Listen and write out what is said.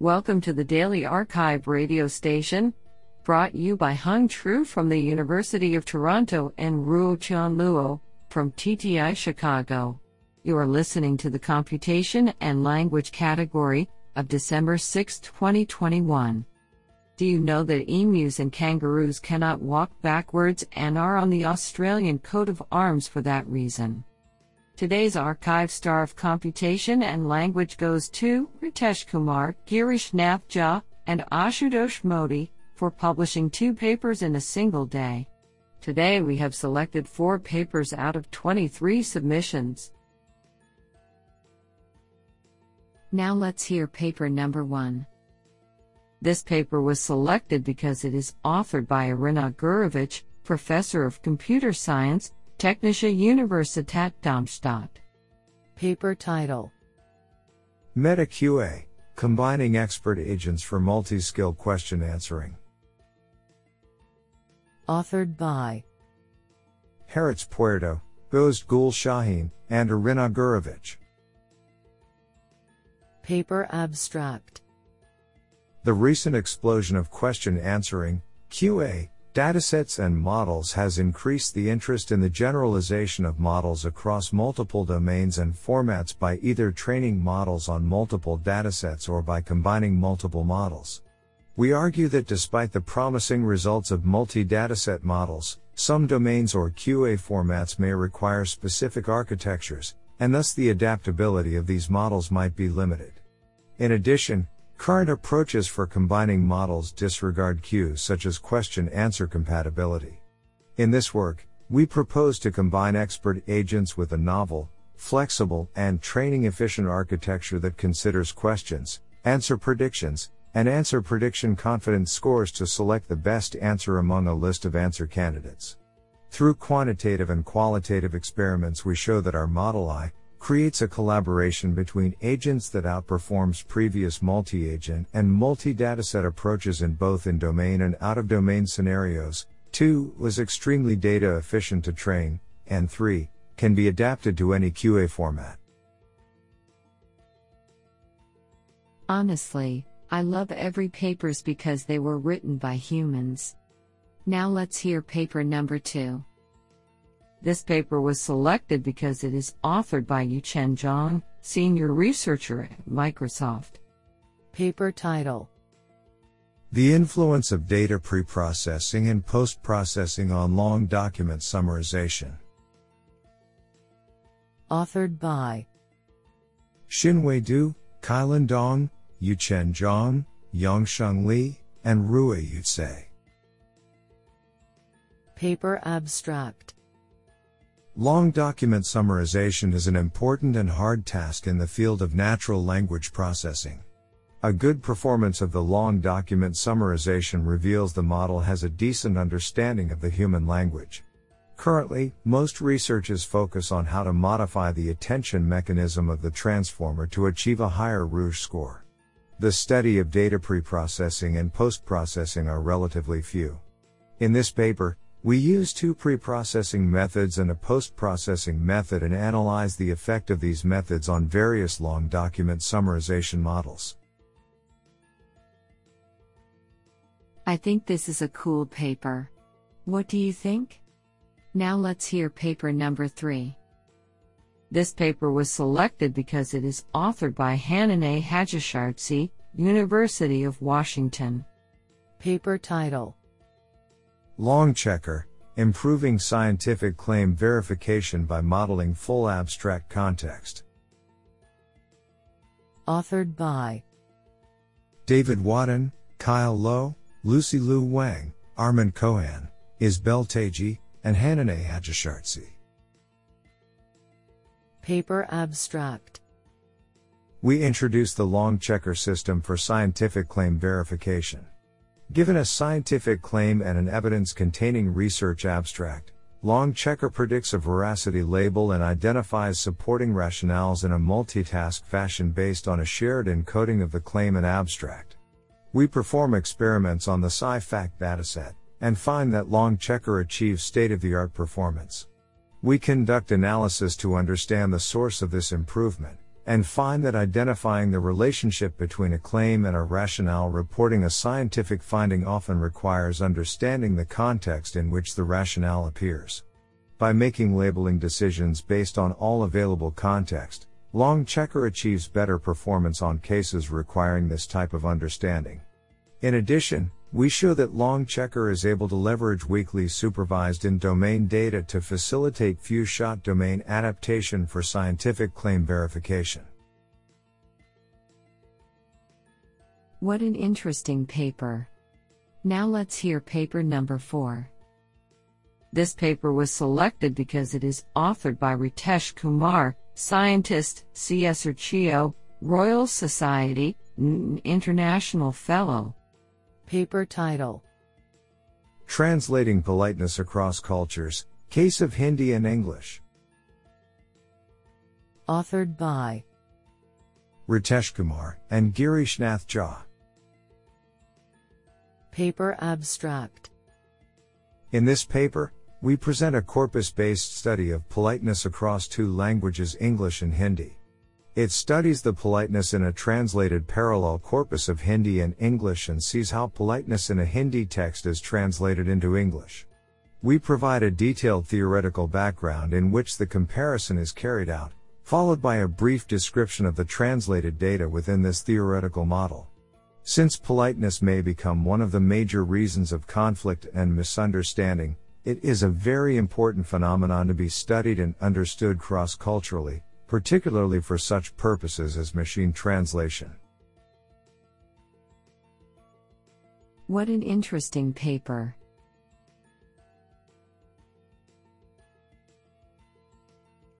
Welcome to the Daily Archive radio station, brought you by Hung Tru from the University of Toronto and Ruo Chan Luo from TTI Chicago. You are listening to the Computation and Language category of December 6, 2021. Do you know that emus and kangaroos cannot walk backwards and are on the Australian coat of arms for that reason? Today's archive star of computation and language goes to Ritesh Kumar, Girish Nath and Ashutosh Modi for publishing two papers in a single day. Today we have selected four papers out of 23 submissions. Now let's hear paper number one. This paper was selected because it is authored by Iryna Gurevych, professor of computer science Technische Universität Darmstadt. Paper title MetaQA Combining Expert Agents for Multi Skill Question Answering. Authored by Haritz Puerto, Gözde Gül Şahin, and Iryna Gurevych. Paper Abstract The recent explosion of question answering, QA, Datasets and models has increased the interest in the generalization of models across multiple domains and formats by either training models on multiple datasets or by combining multiple models. We argue that despite the promising results of multi dataset models, some domains or QA formats may require specific architectures, and thus the adaptability of these models might be limited. In addition, Current approaches for combining models disregard cues such as question answer compatibility. In this work, we propose to combine expert agents with a novel, flexible, and training efficient architecture that considers questions, answer predictions, and answer prediction confidence scores to select the best answer among a list of answer candidates. Through quantitative and qualitative experiments, we show that our Model I, creates a collaboration between agents that outperforms previous multi-agent and multi-dataset approaches in both in-domain and out-of-domain scenarios. 2. was extremely data efficient to train, and 3. can be adapted to any QA format. Honestly, I love every papers because they were written by humans. Now let's hear paper number 2. This paper was selected because it is authored by Yuchen Zhang, senior researcher at Microsoft. Paper title The influence of data preprocessing and post-processing on long document summarization. Authored by Xinwei Du, Kailan Dong, Yuchen Zhang, Yongsheng Li, and Rui Yutse. Paper abstract Long document summarization is an important and hard task in the field of natural language processing. A good performance of the long document summarization reveals the model has a decent understanding of the human language. Currently, most researches focus on how to modify the attention mechanism of the transformer to achieve a higher Rouge score. The study of data preprocessing and post-processing are relatively few. In this paper, we use two pre-processing methods and a post-processing method and analyze the effect of these methods on various long document summarization models. I think this is a cool paper. What do you think? Now let's hear paper number 3. This paper was selected because it is authored by Hannaneh Hajishirzi, University of Washington. Paper title LongChecker, improving scientific claim verification by modeling full abstract context. Authored by David Wadden, Kyle Lo, Lucy Lu Wang, Arman Cohan, Iz Beltagy, and Hannaneh Hajishirzi. Paper abstract We introduce the LongChecker system for scientific claim verification. Given a scientific claim and an evidence containing research abstract, LongChecker predicts a veracity label and identifies supporting rationales in a multitask fashion based on a shared encoding of the claim and abstract. We perform experiments on the SciFact dataset and find that LongChecker achieves state of the art performance. We conduct analysis to understand the source of this improvement and find that identifying the relationship between a claim and a rationale reporting a scientific finding often requires understanding the context in which the rationale appears. By making labeling decisions based on all available context, LongChecker achieves better performance on cases requiring this type of understanding. In addition, we show that LongChecker is able to leverage weakly supervised in domain data to facilitate few shot domain adaptation for scientific claim verification. What an interesting paper. Now let's hear paper number 4. This paper was selected because it is authored by Ritesh Kumar, scientist, CSRCO, Royal Society, International Fellow. Paper title Translating Politeness Across Cultures, Case of Hindi and English. Authored by Ritesh Kumar and Girish Nath Jha. Paper abstract In this paper, we present a corpus based study of politeness across two languages English and Hindi. It studies the politeness in a translated parallel corpus of Hindi and English and sees how politeness in a Hindi text is translated into English. We provide a detailed theoretical background in which the comparison is carried out, followed by a brief description of the translated data within this theoretical model. Since politeness may become one of the major reasons of conflict and misunderstanding, it is a very important phenomenon to be studied and understood cross culturally, particularly for such purposes as machine translation. What an interesting paper.